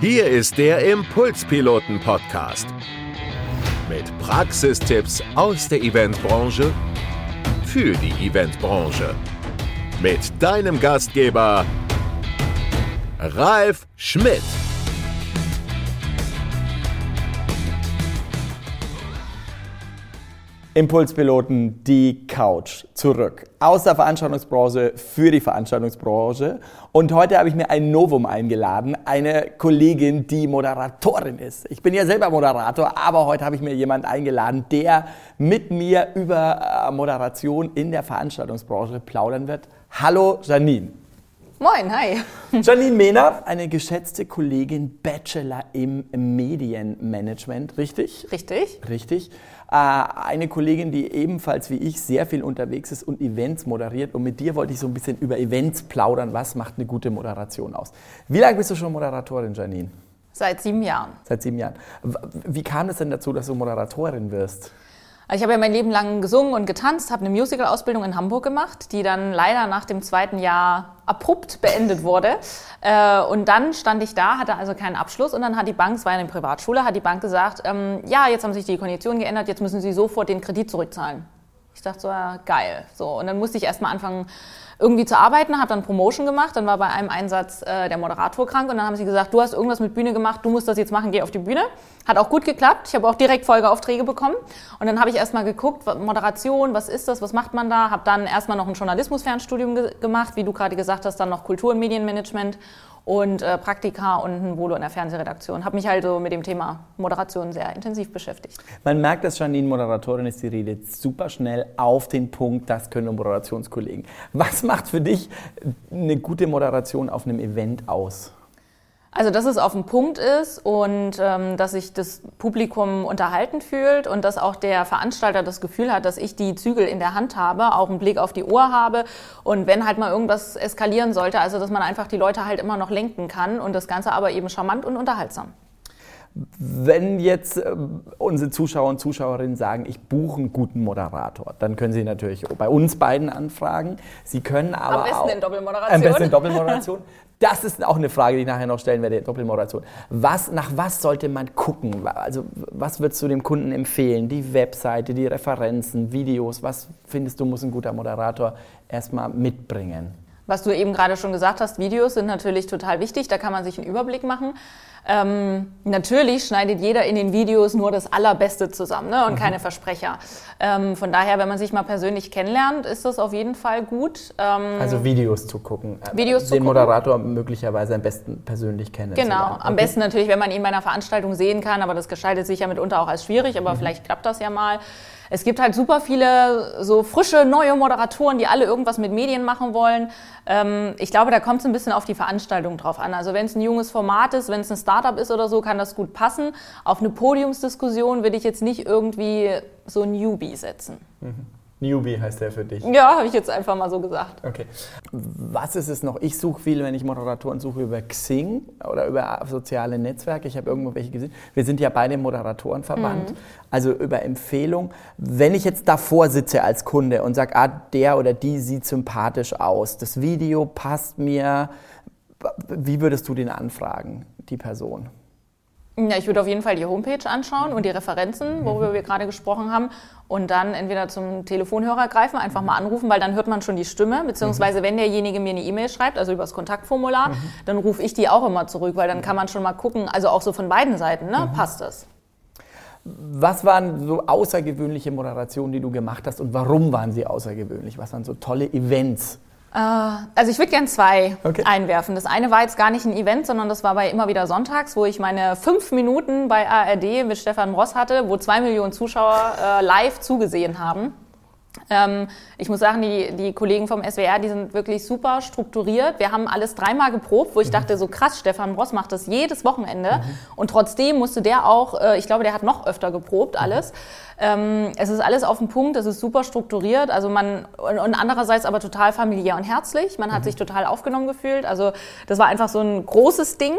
Hier ist der Impulspiloten-Podcast. Mit Praxistipps aus der Eventbranche für die Eventbranche. Mit deinem Gastgeber Ralf Schmidt. Impulspiloten, die Couch zurück aus der Veranstaltungsbranche für die Veranstaltungsbranche. Und heute habe ich mir ein Novum eingeladen, eine Kollegin, die Moderatorin ist. Ich bin ja selber Moderator, aber heute habe ich mir jemanden eingeladen, der mit mir über äh, Moderation in der Veranstaltungsbranche plaudern wird. Hallo Janine. Moin, hi. Janine Mehner, eine geschätzte Kollegin, Bachelor im Medienmanagement, richtig? Richtig. Richtig. Äh, eine Kollegin, die ebenfalls wie ich sehr viel unterwegs ist und Events moderiert. Und mit dir wollte ich so ein bisschen über Events plaudern. Was macht eine gute Moderation aus? Wie lange bist du schon Moderatorin, Janine? Seit sieben Jahren. Seit sieben Jahren. Wie kam es denn dazu, dass du Moderatorin wirst? Also ich habe ja mein Leben lang gesungen und getanzt, habe eine Musical-Ausbildung in Hamburg gemacht, die dann leider nach dem zweiten Jahr abrupt beendet wurde. Äh, und dann stand ich da, hatte also keinen Abschluss und dann hat die Bank, es war eine Privatschule, hat die Bank gesagt, ähm, ja, jetzt haben sich die Konditionen geändert, jetzt müssen Sie sofort den Kredit zurückzahlen. Ich dachte so, ja, geil. So, und dann musste ich erstmal anfangen, irgendwie zu arbeiten, habe dann Promotion gemacht, dann war bei einem Einsatz äh, der Moderator krank und dann haben sie gesagt, du hast irgendwas mit Bühne gemacht, du musst das jetzt machen, geh auf die Bühne. Hat auch gut geklappt, ich habe auch direkt Folgeaufträge bekommen und dann habe ich erstmal geguckt, Moderation, was ist das, was macht man da, habe dann erstmal noch ein Journalismus-Fernstudium ge gemacht, wie du gerade gesagt hast, dann noch Kultur- und Medienmanagement und äh, Praktika und ein Volo in der Fernsehredaktion. Habe mich also mit dem Thema Moderation sehr intensiv beschäftigt. Man merkt, dass Janine Moderatorin ist, die redet super schnell auf den Punkt, das können Moderationskollegen. Was macht für dich eine gute Moderation auf einem Event aus? Also, dass es auf dem Punkt ist und ähm, dass sich das Publikum unterhalten fühlt und dass auch der Veranstalter das Gefühl hat, dass ich die Zügel in der Hand habe, auch einen Blick auf die Uhr habe und wenn halt mal irgendwas eskalieren sollte, also dass man einfach die Leute halt immer noch lenken kann und das Ganze aber eben charmant und unterhaltsam. Wenn jetzt äh, unsere Zuschauer und Zuschauerinnen sagen, ich buche einen guten Moderator, dann können Sie natürlich bei uns beiden anfragen. Sie können aber am besten auch, in Doppelmoderation. Am besten in Doppelmoderation. Das ist auch eine Frage, die ich nachher noch stellen werde, Doppelmoderation. Was, nach was sollte man gucken? Also was würdest du dem Kunden empfehlen? Die Webseite, die Referenzen, Videos, was findest du, muss ein guter Moderator erstmal mitbringen? Was du eben gerade schon gesagt hast, Videos sind natürlich total wichtig, da kann man sich einen Überblick machen. Ähm, natürlich schneidet jeder in den Videos nur das Allerbeste zusammen ne, und mhm. keine Versprecher. Ähm, von daher, wenn man sich mal persönlich kennenlernt, ist das auf jeden Fall gut. Ähm, also Videos zu gucken. Videos Den zu gucken. Moderator möglicherweise am besten persönlich kennen. Genau, am okay. besten natürlich, wenn man ihn bei einer Veranstaltung sehen kann, aber das gestaltet sich ja mitunter auch als schwierig, aber mhm. vielleicht klappt das ja mal. Es gibt halt super viele so frische, neue Moderatoren, die alle irgendwas mit Medien machen wollen. Ähm, ich glaube, da kommt es ein bisschen auf die Veranstaltung drauf an. Also wenn es ein junges Format ist, wenn es ein Startup ist oder so, kann das gut passen. Auf eine Podiumsdiskussion würde ich jetzt nicht irgendwie so ein Newbie setzen. Mhm. Newbie heißt der für dich. Ja, habe ich jetzt einfach mal so gesagt. Okay. Was ist es noch? Ich suche viel, wenn ich Moderatoren suche, über Xing oder über soziale Netzwerke. Ich habe irgendwo welche gesehen. Wir sind ja beide im Moderatorenverband, mhm. also über Empfehlung. Wenn ich jetzt davor sitze als Kunde und sage, ah, der oder die sieht sympathisch aus, das Video passt mir, wie würdest du den anfragen, die Person? Ja, ich würde auf jeden Fall die Homepage anschauen und die Referenzen, worüber mhm. wir gerade gesprochen haben. Und dann entweder zum Telefonhörer greifen, einfach mal anrufen, weil dann hört man schon die Stimme. Beziehungsweise, mhm. wenn derjenige mir eine E-Mail schreibt, also über das Kontaktformular, mhm. dann rufe ich die auch immer zurück, weil dann kann man schon mal gucken, also auch so von beiden Seiten, ne, passt das. Was waren so außergewöhnliche Moderationen, die du gemacht hast und warum waren sie außergewöhnlich? Was waren so tolle Events? Äh, also ich würde gern zwei okay. einwerfen. Das eine war jetzt gar nicht ein Event, sondern das war bei immer wieder Sonntags, wo ich meine fünf Minuten bei ARD mit Stefan Ross hatte, wo zwei Millionen Zuschauer äh, live zugesehen haben. Ähm, ich muss sagen, die, die Kollegen vom SWR, die sind wirklich super strukturiert. Wir haben alles dreimal geprobt, wo ich mhm. dachte, so krass, Stefan Ross macht das jedes Wochenende. Mhm. Und trotzdem musste der auch, äh, ich glaube, der hat noch öfter geprobt, mhm. alles. Ähm, es ist alles auf den Punkt, es ist super strukturiert. Also man, und, und andererseits aber total familiär und herzlich. Man hat mhm. sich total aufgenommen gefühlt. Also das war einfach so ein großes Ding.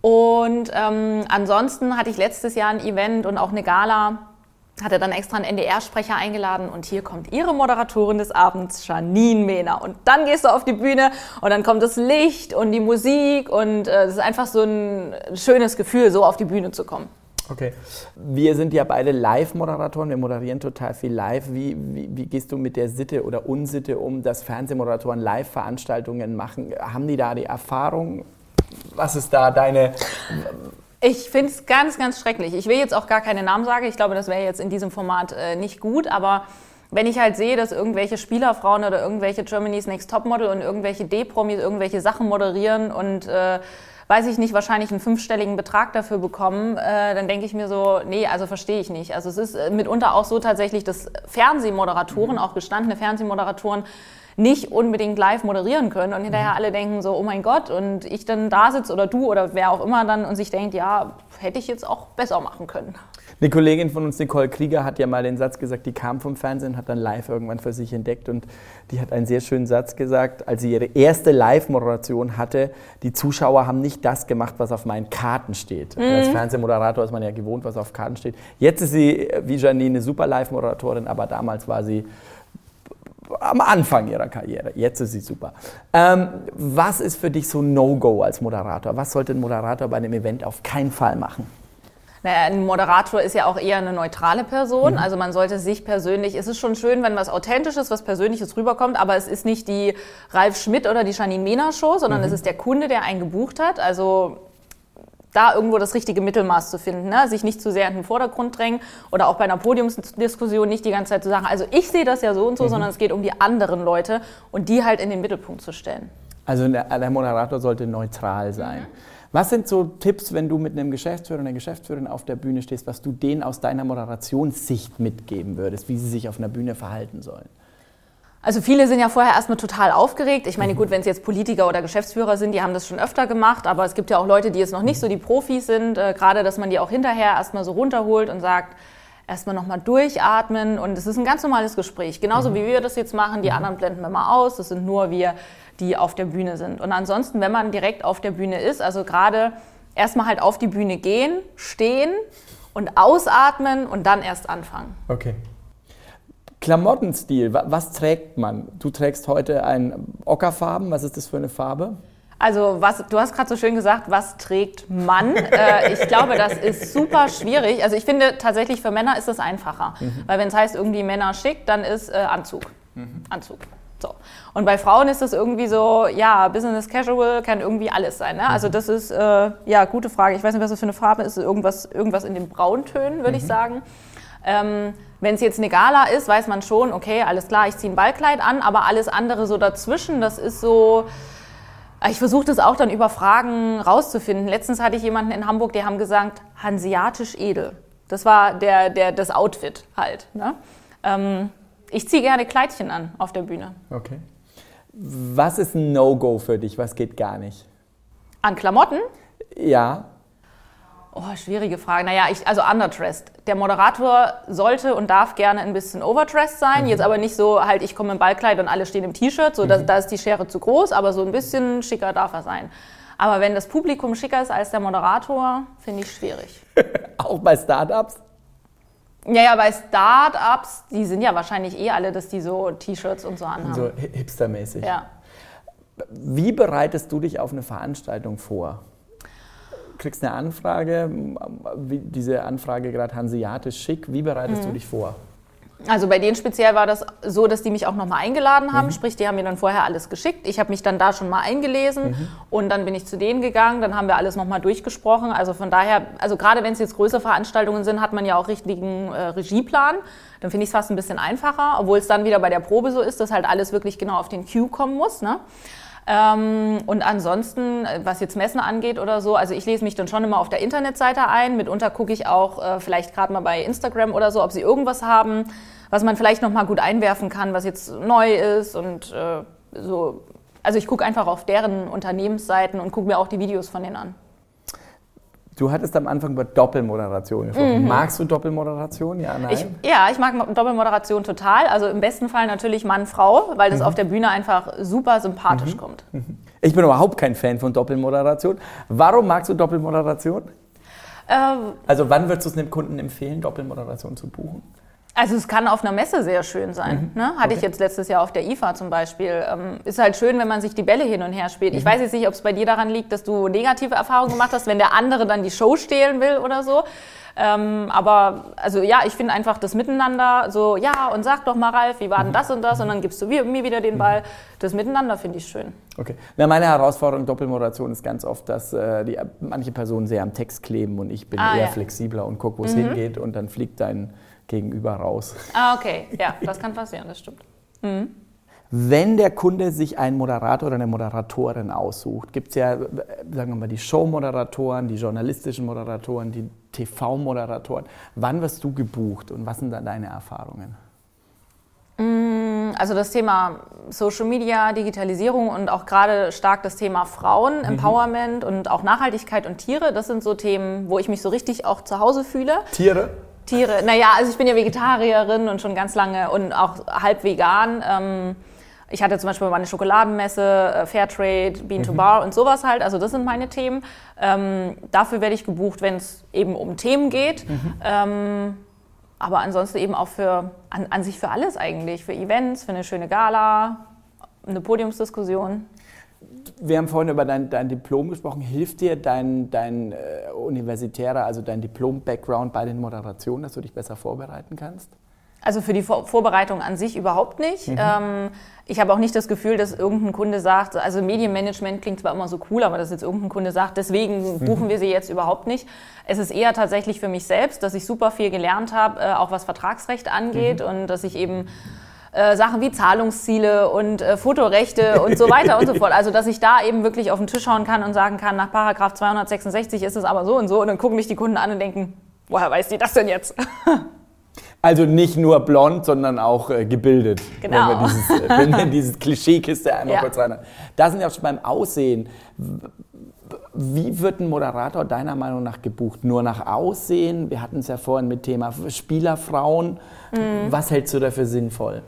Und ähm, ansonsten hatte ich letztes Jahr ein Event und auch eine Gala hat er dann extra einen NDR-Sprecher eingeladen und hier kommt ihre Moderatorin des Abends, Janine Mehner. Und dann gehst du auf die Bühne und dann kommt das Licht und die Musik und äh, es ist einfach so ein schönes Gefühl, so auf die Bühne zu kommen. Okay. Wir sind ja beide Live-Moderatoren, wir moderieren total viel live. Wie, wie, wie, gehst du mit der Sitte oder Unsitte um, dass Fernsehmoderatoren Live-Veranstaltungen machen? Haben die da die Erfahrung? Was ist da deine ich finde es ganz, ganz schrecklich. Ich will jetzt auch gar keine Namen sagen. Ich glaube, das wäre jetzt in diesem Format äh, nicht gut. Aber wenn ich halt sehe, dass irgendwelche Spielerfrauen oder irgendwelche Germany's Next Topmodel und irgendwelche D-Promis irgendwelche Sachen moderieren und äh, weiß ich nicht, wahrscheinlich einen fünfstelligen Betrag dafür bekommen, äh, dann denke ich mir so, nee, also verstehe ich nicht. Also es ist äh, mitunter auch so tatsächlich, dass Fernsehmoderatoren, auch gestandene Fernsehmoderatoren, nicht unbedingt live moderieren können und hinterher mhm. alle denken so, oh mein Gott, und ich dann da sitze oder du oder wer auch immer dann und sich denkt, ja, hätte ich jetzt auch besser machen können. Eine Kollegin von uns, Nicole Krieger, hat ja mal den Satz gesagt, die kam vom Fernsehen, hat dann live irgendwann für sich entdeckt und die hat einen sehr schönen Satz gesagt, als sie ihre erste Live-Moderation hatte, die Zuschauer haben nicht das gemacht, was auf meinen Karten steht. Mhm. Als Fernsehmoderator ist man ja gewohnt, was auf Karten steht. Jetzt ist sie, wie Janine, eine super Live-Moderatorin, aber damals war sie am Anfang ihrer Karriere. Jetzt ist sie super. Ähm, was ist für dich so No-Go als Moderator? Was sollte ein Moderator bei einem Event auf keinen Fall machen? Naja, ein Moderator ist ja auch eher eine neutrale Person. Mhm. Also man sollte sich persönlich, es ist schon schön, wenn was Authentisches, was Persönliches rüberkommt, aber es ist nicht die Ralf Schmidt oder die Janine Mehner Show, sondern mhm. es ist der Kunde, der einen gebucht hat. Also da irgendwo das richtige Mittelmaß zu finden, ne? sich nicht zu sehr in den Vordergrund drängen oder auch bei einer Podiumsdiskussion nicht die ganze Zeit zu sagen, also ich sehe das ja so und so, mhm. sondern es geht um die anderen Leute und die halt in den Mittelpunkt zu stellen. Also der, der Moderator sollte neutral sein. Mhm. Was sind so Tipps, wenn du mit einem Geschäftsführer oder einer Geschäftsführerin auf der Bühne stehst, was du denen aus deiner Moderationssicht mitgeben würdest, wie sie sich auf einer Bühne verhalten sollen? Also viele sind ja vorher erstmal total aufgeregt. Ich meine, gut, wenn es jetzt Politiker oder Geschäftsführer sind, die haben das schon öfter gemacht, aber es gibt ja auch Leute, die jetzt noch nicht so die Profis sind, äh, gerade dass man die auch hinterher erstmal so runterholt und sagt, erstmal nochmal durchatmen und es ist ein ganz normales Gespräch. Genauso mhm. wie wir das jetzt machen, die mhm. anderen blenden wir mal aus, das sind nur wir, die auf der Bühne sind. Und ansonsten, wenn man direkt auf der Bühne ist, also gerade erstmal halt auf die Bühne gehen, stehen und ausatmen und dann erst anfangen. Okay. Klamottenstil, was trägt man? Du trägst heute ein Ockerfarben, was ist das für eine Farbe? Also was, du hast gerade so schön gesagt, was trägt man? äh, ich glaube, das ist super schwierig. Also ich finde tatsächlich für Männer ist das einfacher, mhm. weil wenn es heißt irgendwie Männer schick, dann ist äh, Anzug. Mhm. Anzug. So. Und bei Frauen ist das irgendwie so, ja, Business Casual kann irgendwie alles sein. Ne? Also mhm. das ist, äh, ja, gute Frage. Ich weiß nicht, was das für eine Farbe ist. Irgendwas, irgendwas in den Brauntönen, würde mhm. ich sagen. Ähm, wenn es jetzt eine Gala ist, weiß man schon, okay, alles klar, ich ziehe ein Ballkleid an, aber alles andere so dazwischen, das ist so. Ich versuche das auch dann über Fragen rauszufinden. Letztens hatte ich jemanden in Hamburg, die haben gesagt, hanseatisch edel. Das war der, der, das Outfit halt. Ne? Ähm, ich ziehe gerne Kleidchen an auf der Bühne. Okay. Was ist ein No-Go für dich? Was geht gar nicht? An Klamotten? Ja. Oh, schwierige Frage. Naja, ich, also underdressed. Der Moderator sollte und darf gerne ein bisschen overdressed sein. Mhm. Jetzt aber nicht so, halt, ich komme im Ballkleid und alle stehen im T-Shirt. So, mhm. da, da ist die Schere zu groß, aber so ein bisschen schicker darf er sein. Aber wenn das Publikum schicker ist als der Moderator, finde ich schwierig. Auch bei Startups? Ja, ja, bei Startups, die sind ja wahrscheinlich eh alle, dass die so T-Shirts und so anhaben. So hipstermäßig. Ja. Wie bereitest du dich auf eine Veranstaltung vor? Kriegst eine Anfrage, wie diese Anfrage gerade hanseatisch schick, wie bereitest mhm. du dich vor? Also bei denen speziell war das so, dass die mich auch nochmal eingeladen haben, mhm. sprich, die haben mir dann vorher alles geschickt. Ich habe mich dann da schon mal eingelesen mhm. und dann bin ich zu denen gegangen, dann haben wir alles nochmal durchgesprochen. Also von daher, also gerade wenn es jetzt größere Veranstaltungen sind, hat man ja auch richtigen äh, Regieplan. Dann finde ich es fast ein bisschen einfacher, obwohl es dann wieder bei der Probe so ist, dass halt alles wirklich genau auf den Cue kommen muss. Ne? Ähm, und ansonsten, äh, was jetzt Messen angeht oder so, also ich lese mich dann schon immer auf der Internetseite ein. Mitunter gucke ich auch äh, vielleicht gerade mal bei Instagram oder so, ob sie irgendwas haben, was man vielleicht noch mal gut einwerfen kann, was jetzt neu ist und äh, so. Also ich gucke einfach auf deren Unternehmensseiten und gucke mir auch die Videos von denen an. Du hattest am Anfang über Doppelmoderation gesprochen. Mhm. Magst du Doppelmoderation? Ja, nein? Ich, ja, ich mag Doppelmoderation total. Also im besten Fall natürlich Mann-Frau, weil das mhm. auf der Bühne einfach super sympathisch mhm. kommt. Mhm. Ich bin überhaupt kein Fan von Doppelmoderation. Warum magst du Doppelmoderation? also wann würdest du es einem Kunden empfehlen, Doppelmoderation zu buchen? Also es kann auf einer Messe sehr schön sein. Mhm. Ne? Hatte okay. ich jetzt letztes Jahr auf der IFA zum Beispiel. Ähm, ist halt schön, wenn man sich die Bälle hin und her spielt. Mhm. Ich weiß jetzt nicht, ob es bei dir daran liegt, dass du negative Erfahrungen gemacht hast, wenn der andere dann die Show stehlen will oder so. Ähm, aber also ja, ich finde einfach das Miteinander so, ja, und sag doch mal, Ralf, wie war denn mhm. das und das? Und dann gibst du mir wieder den Ball. Das Miteinander finde ich schön. Okay. Na, meine Herausforderung Doppelmoderation ist ganz oft, dass äh, die, manche Personen sehr am Text kleben und ich bin ah, eher ja. flexibler und gucke, wo es mhm. hingeht und dann fliegt dein Gegenüber raus. Ah, okay. Ja, das kann passieren, das stimmt. Mhm. Wenn der Kunde sich einen Moderator oder eine Moderatorin aussucht, gibt es ja, sagen wir mal, die Show-Moderatoren, die journalistischen Moderatoren, die TV-Moderatoren. Wann wirst du gebucht und was sind dann deine Erfahrungen? Mm, also das Thema Social Media, Digitalisierung und auch gerade stark das Thema Frauen, mhm. Empowerment und auch Nachhaltigkeit und Tiere, das sind so Themen, wo ich mich so richtig auch zu Hause fühle. Tiere? Tiere, naja, also ich bin ja Vegetarierin und schon ganz lange und auch halb vegan. Ähm, ich hatte zum Beispiel meine Schokoladenmesse, äh, Fairtrade, Bean mhm. to Bar und sowas halt. Also das sind meine Themen. Ähm, dafür werde ich gebucht, wenn es eben um Themen geht. Mhm. Ähm, aber ansonsten eben auch für an, an, sich für alles eigentlich. Für Events, für eine schöne Gala, eine Podiumsdiskussion. Wir haben vorhin über dein, dein Diplom gesprochen. Hilft dir dein, dein äh, universitärer, also dein Diplom-Background bei den Moderationen, dass du dich besser vorbereiten kannst? Also für die Vor Vorbereitung an sich überhaupt nicht. Mhm. Ähm, ich habe auch nicht das Gefühl, dass irgendein Kunde sagt, also Medienmanagement klingt zwar immer so cool, aber dass jetzt irgendein Kunde sagt, deswegen mhm. buchen wir sie jetzt überhaupt nicht. Es ist eher tatsächlich für mich selbst, dass ich super viel gelernt habe, äh, auch was Vertragsrecht angeht mhm. und dass ich eben äh, Sachen wie Zahlungsziele und äh, Fotorechte und so weiter und so fort. Also, dass ich da eben wirklich auf den Tisch schauen kann und sagen kann, nach Paragraph 266 ist es aber so und so. Und dann gucken mich die Kunden an und denken, woher weiß die das denn jetzt? Also nicht nur blond, sondern auch äh, gebildet. Genau. Wenn wir dieses, äh, wenn wir dieses Klischeekiste einmal ja. kurz rein. Da sind wir auch schon beim Aussehen. Wie wird ein Moderator deiner Meinung nach gebucht? Nur nach Aussehen? Wir hatten es ja vorhin mit Thema Spielerfrauen. Mhm. Was hältst du dafür sinnvoll?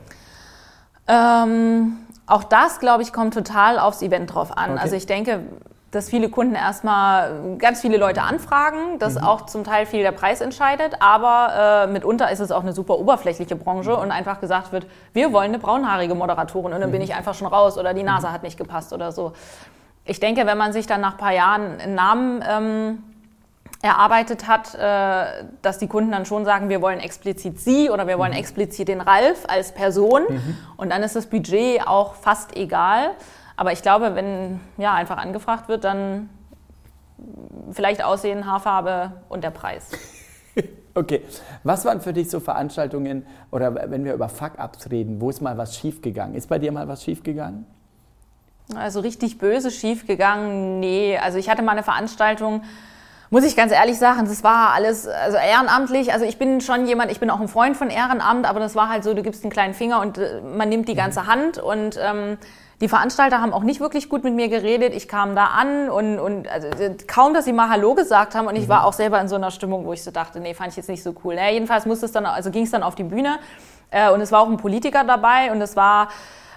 Ähm, auch das, glaube ich, kommt total aufs Event drauf an. Okay. Also ich denke, dass viele Kunden erstmal ganz viele Leute anfragen, dass mhm. auch zum Teil viel der Preis entscheidet, aber äh, mitunter ist es auch eine super oberflächliche Branche mhm. und einfach gesagt wird, wir wollen eine braunhaarige Moderatorin und dann mhm. bin ich einfach schon raus oder die Nase hat nicht gepasst oder so. Ich denke, wenn man sich dann nach ein paar Jahren einen Namen ähm, erarbeitet hat, äh, dass die Kunden dann schon sagen, wir wollen explizit Sie oder wir wollen mhm. explizit den Ralf als Person mhm. und dann ist das Budget auch fast egal. Aber ich glaube, wenn ja, einfach angefragt wird, dann vielleicht Aussehen, Haarfarbe und der Preis. Okay, was waren für dich so Veranstaltungen oder wenn wir über Fuck-Ups reden, wo ist mal was schiefgegangen? Ist bei dir mal was schiefgegangen? Also richtig böse schiefgegangen, nee. Also ich hatte mal eine Veranstaltung, muss ich ganz ehrlich sagen, das war alles also ehrenamtlich. Also ich bin schon jemand, ich bin auch ein Freund von Ehrenamt, aber das war halt so, du gibst einen kleinen Finger und äh, man nimmt die ganze Hand und ähm, die Veranstalter haben auch nicht wirklich gut mit mir geredet. Ich kam da an und, und also, kaum, dass sie mal Hallo gesagt haben. Und ich mhm. war auch selber in so einer Stimmung, wo ich so dachte, nee, fand ich jetzt nicht so cool. Naja, jedenfalls musste es dann, also ging es dann auf die Bühne äh, und es war auch ein Politiker dabei und es war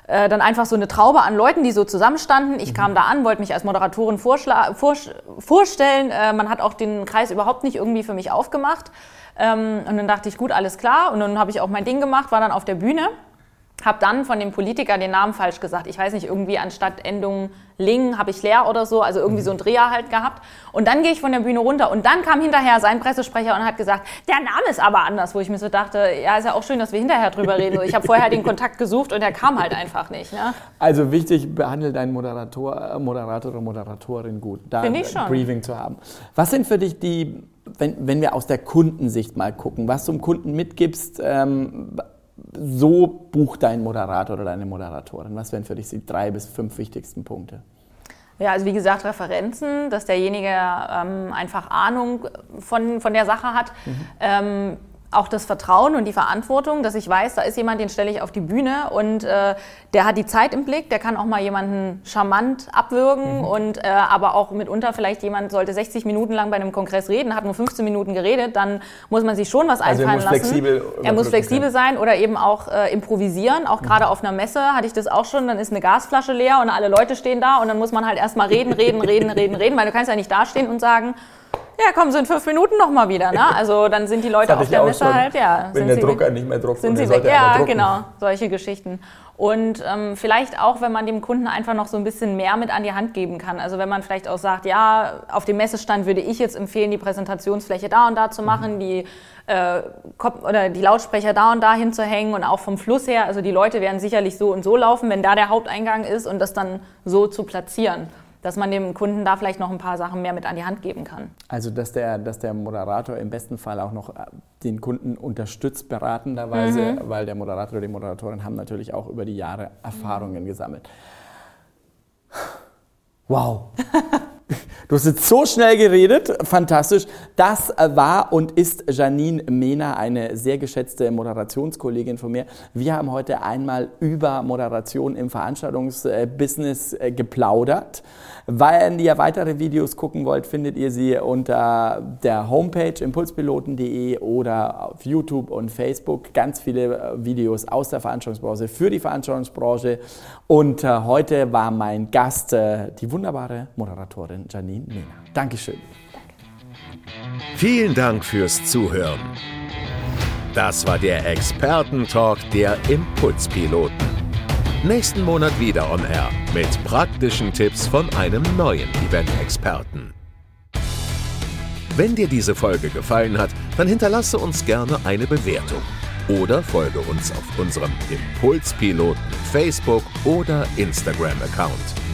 äh, dann einfach so eine Traube an Leuten, die so zusammenstanden. Ich mhm. kam da an, wollte mich als Moderatorin vorstellen. Äh, man hat auch den Kreis überhaupt nicht irgendwie für mich aufgemacht. Ähm, und dann dachte ich, gut, alles klar. Und dann habe ich auch mein Ding gemacht, war dann auf der Bühne. Habe dann von dem Politiker den Namen falsch gesagt. Ich weiß nicht, irgendwie anstatt Endung Ling habe ich leer oder so, also irgendwie so ein Dreher halt gehabt. Und dann gehe ich von der Bühne runter und dann kam hinterher sein Pressesprecher und hat gesagt, der Name ist aber anders, wo ich mir so dachte, ja, ist ja auch schön, dass wir hinterher drüber reden. Ich habe vorher den Kontakt gesucht und der kam halt einfach nicht. Ne? Also wichtig, behandle deinen Moderator, äh, Moderator oder Moderatorin gut, da ein Briefing zu haben. Was sind für dich die, wenn, wenn wir aus der Kundensicht mal gucken, was du dem Kunden mitgibst, ähm, so bucht dein Moderator oder deine Moderatorin? Was wären für dich die drei bis fünf wichtigsten Punkte? Ja, also wie gesagt, Referenzen, dass derjenige ähm, einfach Ahnung von, von der Sache hat. Mhm. Ähm, auch das Vertrauen und die Verantwortung, dass ich weiß, da ist jemand, den stelle ich auf die Bühne und äh, der hat die Zeit im Blick, der kann auch mal jemanden charmant abwürgen mhm. und äh, aber auch mitunter vielleicht jemand sollte 60 Minuten lang bei einem Kongress reden, hat nur 15 Minuten geredet, dann muss man sich schon was also einfallen er muss lassen. Flexibel er muss flexibel sein oder eben auch äh, improvisieren. Auch mhm. gerade auf einer Messe hatte ich das auch schon, dann ist eine Gasflasche leer und alle Leute stehen da und dann muss man halt erstmal reden, reden, reden, reden, reden, weil du kannst ja nicht dastehen und sagen, Ja, kommen Sie in fünf Minuten nochmal wieder. Ne? Also dann sind die Leute auf der Messe schon. halt, ja. Wenn sind der Drucker weg. nicht mehr druckt Sind sie weg? Ja, genau, solche Geschichten. Und ähm, vielleicht auch, wenn man dem Kunden einfach noch so ein bisschen mehr mit an die Hand geben kann. Also wenn man vielleicht auch sagt, ja, auf dem Messestand würde ich jetzt empfehlen, die Präsentationsfläche da und da zu machen, die äh, Kop- oder die Lautsprecher da und da hinzuhängen und auch vom Fluss her. Also die Leute werden sicherlich so und so laufen, wenn da der Haupteingang ist und das dann so zu platzieren, dass man dem Kunden da vielleicht noch ein paar Sachen mehr mit an die Hand geben kann. Also, dass der, dass der Moderator im besten Fall auch noch äh, den Kunden unterstützt, beratenderweise, Mhm. weil der Moderator oder die Moderatorin haben natürlich auch über die Jahre Erfahrungen gesammelt. Wow. Du hast jetzt so schnell geredet, fantastisch. Das war und ist Janine Mehner, eine sehr geschätzte Moderationskollegin von mir. Wir haben heute einmal über Moderation im Veranstaltungsbusiness äh, geplaudert. Wenn ihr weitere Videos gucken wollt, findet ihr sie unter der Homepage impulspiloten.de oder auf YouTube und Facebook. Ganz viele äh, Videos aus der Veranstaltungsbranche für die Veranstaltungsbranche. Und äh, heute war mein Gast die wunderbare Moderatorin Janine Mehner. Dankeschön. Vielen Dank fürs Zuhören. Das war der Expertentalk der Impulspiloten. Nächsten Monat wieder on Air mit praktischen Tipps von einem neuen Event-Experten. Wenn dir diese Folge gefallen hat, dann hinterlasse uns gerne eine Bewertung oder folge uns auf unserem Impulspiloten Facebook oder Instagram-Account.